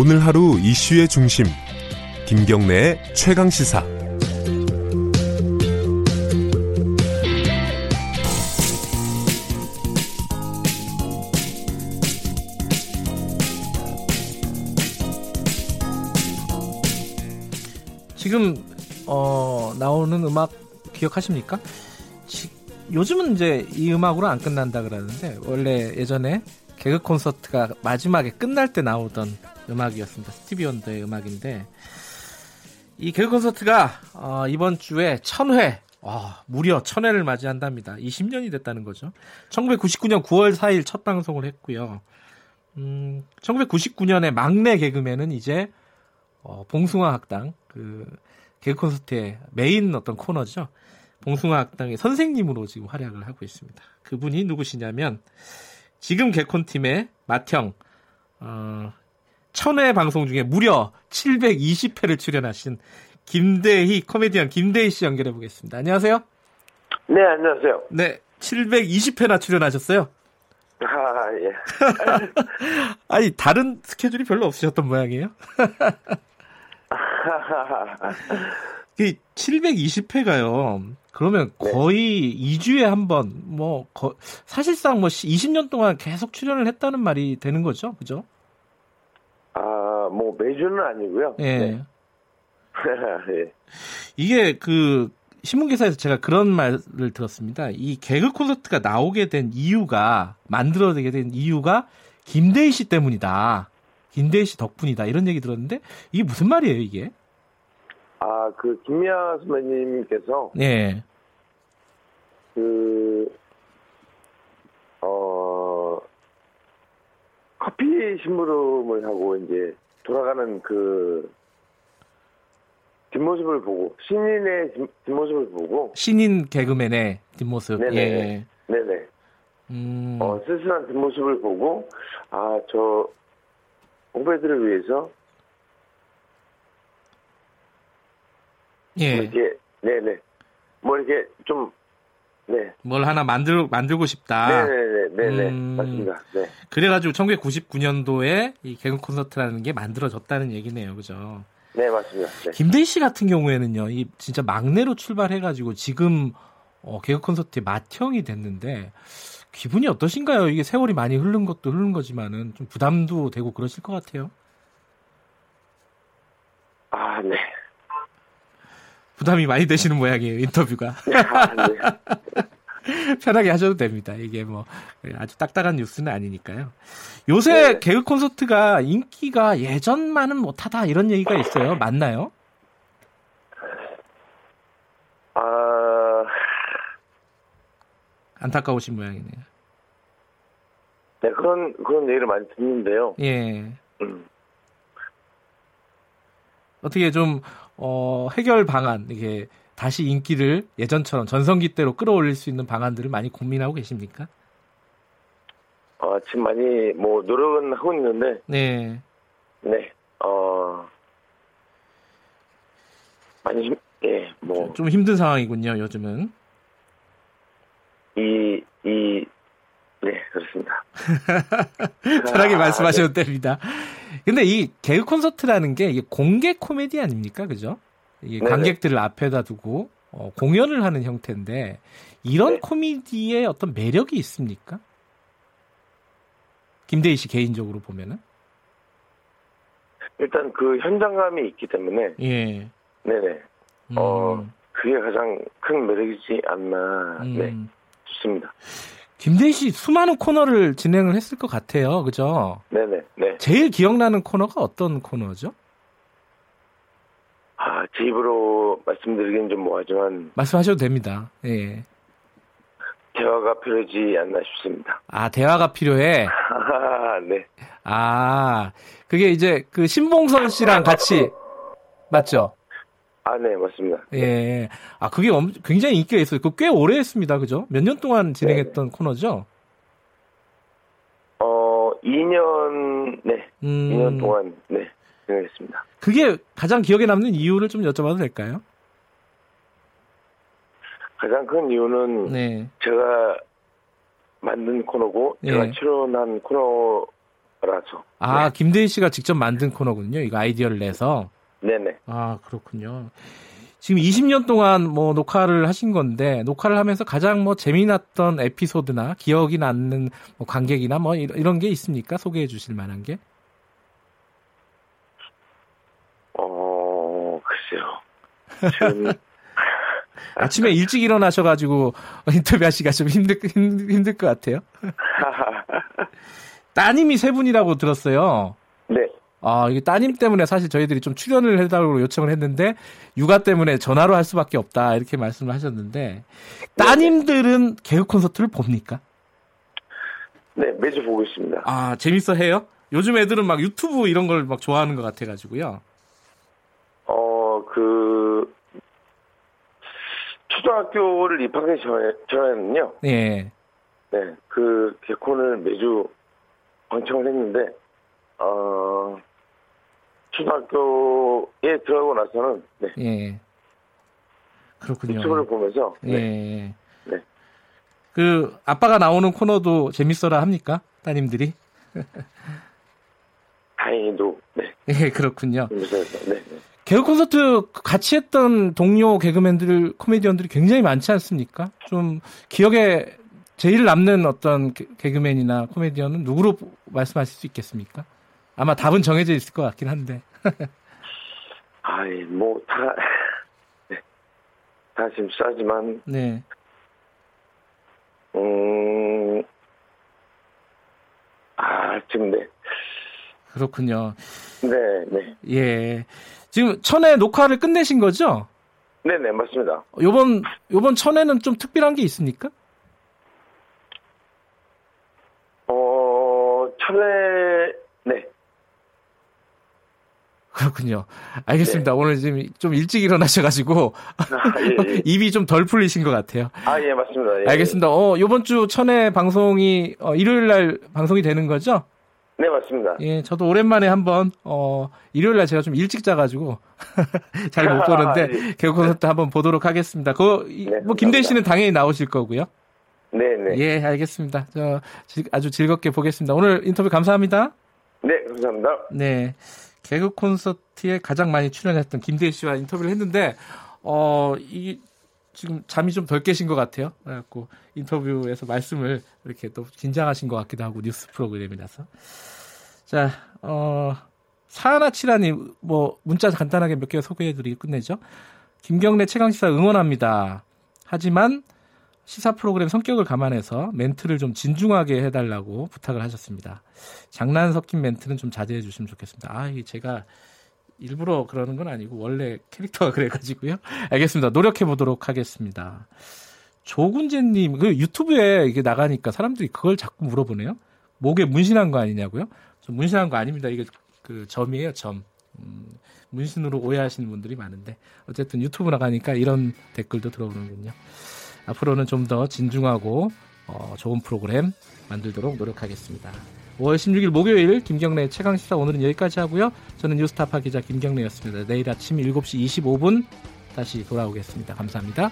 오늘 하루 이슈의 중심 김경래의 최강 시사 지금 어, 나오는 음악 기억하십니까? 지, 요즘은 이제 이 음악으로 안 끝난다 그러는데 원래 예전에 개그 콘서트가 마지막에 끝날 때 나오던 음악이었습니다. 스티비 원더의 음악인데 이 개그 콘서트가 어, 이번 주에 천회 와, 무려 천회를 맞이한답니다. 20년이 됐다는 거죠. 1999년 9월 4일 첫 방송을 했고요. 음, 1999년에 막내 개그맨은 이제 어, 봉숭아 학당 그 개그 콘서트의 메인 어떤 코너죠. 봉숭아 학당의 선생님으로 지금 활약을 하고 있습니다. 그분이 누구시냐면 지금 개콘 팀의 맏형 어, 천회 방송 중에 무려 720회를 출연하신 김대희 코미디언 김대희 씨 연결해 보겠습니다. 안녕하세요. 네, 안녕하세요. 네, 720회나 출연하셨어요. 아, 예. 아니 다른 스케줄이 별로 없으셨던 모양이에요. 이 720회가요. 그러면 거의 2주에 한 번, 뭐, 거, 사실상 뭐 20년 동안 계속 출연을 했다는 말이 되는 거죠. 그죠? 아, 뭐 매주는 아니고요. 예. 네. 예. 이게 그 신문 기사에서 제가 그런 말을 들었습니다. 이 개그 콘서트가 나오게 된 이유가 만들어지게 된 이유가 김대희 씨 때문이다. 김대희 씨 덕분이다. 이런 얘기 들었는데 이게 무슨 말이에요, 이게? 아, 그 김미아 선배님께서 네. 그 어, 커피 심부름을 하고 이제 돌아가는 그 뒷모습을 보고 신인의 뒷- 뒷모습을 보고 신인 개그맨의 뒷모습. 네네. 예. 네네 음. 어, 쓸쓸한 뒷모습을 보고 아 저 후배들을 위해서 예. 이렇게 네네 뭐 이렇게 좀 네. 뭘 하나 만들 만들고 싶다. 네네 네 네네 음. 맞습니다. 네. 그래가지고 1999년도에 이 개그 콘서트라는 게 만들어졌다는 얘기네요, 그죠? 네 맞습니다. 네. 김대희 씨 같은 경우에는요, 이 진짜 막내로 출발해가지고 지금 어, 개그 콘서트의 맏형이 됐는데 기분이 어떠신가요? 이게 세월이 많이 흐른 것도 흐른 거지만은 좀 부담도 되고 그러실 것 같아요. 아 네. 부담이 많이 되시는 모양이에요, 인터뷰가. 아, 네. 편하게 하셔도 됩니다. 이게 뭐 아주 딱딱한 뉴스는 아니니까요. 요새 네. 개그 콘서트가 인기가 예전만은 못하다 이런 얘기가 있어요. 맞나요? 아 안타까우신 모양이네요. 네, 그런 그런 얘기를 많이 듣는데요. 예. 음. 어떻게 좀 어, 해결 방안 이게 다시 인기를 예전처럼 전성기 때로 끌어올릴 수 있는 방안들을 많이 고민하고 계십니까? 어, 지금 많이 뭐 노력은 하고 있는데 네. 네. 어 많이 힘, 예, 뭐 좀 힘든 상황이군요, 요즘은. 이, 이, 네, 그렇습니다. 편하게 아, 말씀하셔도 됩니다. 근데 이 개그 콘서트라는 게 이게 공개 코미디 아닙니까? 그죠? 네네. 관객들을 앞에다 두고 어, 공연을 하는 형태인데 이런 네. 코미디에 어떤 매력이 있습니까? 김대희 씨 개인적으로 보면은 일단 그 현장감이 있기 때문에, 예. 네네. 음, 어, 그게 가장 큰 매력이지 않나, 네, 음. 싶습니다. 김대희 씨 수많은 코너를 진행을 했을 것 같아요. 그죠? 네네, 네. 제일 기억나는 코너가 어떤 코너죠? 아, 제 입으로 말씀드리긴 좀 뭐하지만, 말씀하셔도 됩니다. 예. 대화가 필요하지 않나 싶습니다. 아, 대화가 필요해. 아, 네. 아, 그게 이제 그 신봉선 씨랑 같이 맞죠? 아, 네, 맞습니다. 예. 아, 그게 엄- 굉장히 인기가 있어요. 그꽤 오래 했습니다. 그죠? 몇 년 동안 진행했던 코너죠? 어, 2년, 네, 음. 2년 동안, 네, 진행했습니다. 그게 가장 기억에 남는 이유를 좀 여쭤봐도 될까요? 가장 큰 이유는 네. 제가 만든 코너고 예. 제가 출연한 코너라서. 아, 네. 김대희 씨가 직접 만든 코너군요. 이거 아이디어를 내서. 네네. 아, 그렇군요. 지금 20년 동안 뭐 녹화를 하신 건데, 녹화를 하면서 가장 뭐 재미났던 에피소드나 기억이 남는 뭐 관객이나 뭐 이런 게 있습니까? 소개해 주실 만한 게? 어, 글쎄요. 지금, 아침에 일찍 일어나셔가지고 인터뷰하시기가 좀 힘들, 힘- 힘들 것 같아요. 따님이 세 분이라고 들었어요. 네. 아, 이게 따님 때문에 사실 저희들이 좀 출연을 해달라고 요청을 했는데, 육아 때문에 전화로 할 수밖에 없다, 이렇게 말씀을 하셨는데, 따님들은 개그 콘서트를 봅니까? 네, 매주 보고 있습니다. 아, 재밌어 해요? 요즘 애들은 막 유튜브 이런 걸 막 좋아하는 것 같아가지고요. 어, 그, 초등학교를 입학하기 전에, 전에는요, 예. 네, 그 개콘을 매주 방청을 했는데, 어, 초등학교에 들어가고 나서는, 네, 예. 그렇군요. 유튜브를 보면서, 예. 네, 네. 그, 아빠가 나오는 코너도 재밌어라 합니까? 따님들이? 다행히도, 네, 예, 그렇군요. 재밌어서, 네, 네. 개그 콘서트 같이 했던 동료 개그맨들, 코미디언들이 굉장히 많지 않습니까? 좀 기억에 제일 남는 어떤 개- 개그맨이나 코미디언은 누구로 말씀하실 수 있겠습니까? 아마 답은 정해져 있을 것 같긴 한데. 아이, 뭐, 다, 네, 다 재밌어하지만, 네. 음, 아, 지금, 네, 그렇군요. 네, 네, 예. 지금 천회 녹화를 끝내신 거죠? 네, 네, 맞습니다. 요번, 요번 천회는 좀 특별한 게 있습니까? 어, 천회, 네, 그렇군요. 알겠습니다. 오늘 지금 좀 일찍 일어나셔가지고 아, 예, 예. 입이 좀 덜 풀리신 것 같아요. 아, 예, 맞습니다. 예, 알겠습니다. 어, 요번 주 천회 방송이 어, 일요일 날 방송이 되는 거죠? 네, 맞습니다. 예, 저도 오랜만에 한번 어, 일요일 날 제가 좀 일찍 자가지고 잘 못 보는데 예. 개그 콘서트 한번 보도록 하겠습니다. 그, 이- 네, 뭐 김대희. 씨는 당연히 나오실 거고요. 네, 네. 예, 알겠습니다. 저 지- 아주 즐겁게 보겠습니다. 오늘 인터뷰 감사합니다. 네, 감사합니다. 네. 개그 콘서트에 가장 많이 출연했던 김대희 씨와 인터뷰를 했는데, 어, 이, 지금 잠이 좀 덜 깨신 것 같아요. 그래갖고 인터뷰에서 말씀을 이렇게 또 긴장하신 것 같기도 하고 뉴스 프로그램이라서. 자, 어, 사하나치라님, 뭐, 문자 간단하게 몇 개 소개해드리고 끝내죠. 김경래 최강시사 응원합니다. 하지만 시사 프로그램 성격을 감안해서 멘트를 좀 진중하게 해달라고 부탁을 하셨습니다. 장난 섞인 멘트는 좀 자제해 주시면 좋겠습니다. 아, 이게 제가 일부러 그러는 건 아니고 원래 캐릭터가 그래가지고요. 알겠습니다. 노력해 보도록 하겠습니다. 조군재님, 그 유튜브에 이게 나가니까 사람들이 그걸 자꾸 물어보네요. 목에 문신한 거 아니냐고요? 저 문신한 거 아닙니다. 이게 그 점이에요, 점. 음, 문신으로 오해하시는 분들이 많은데 어쨌든 유튜브 나가니까 이런 댓글도 들어오는군요. 앞으로는 좀 더 진중하고 어, 좋은 프로그램 만들도록 노력하겠습니다. 5월 16일 목요일 김경래 최강 시사 오늘은 여기까지 하고요. 저는 뉴스타파 기자 김경래였습니다. 내일 아침 7시 25분 다시 돌아오겠습니다. 감사합니다.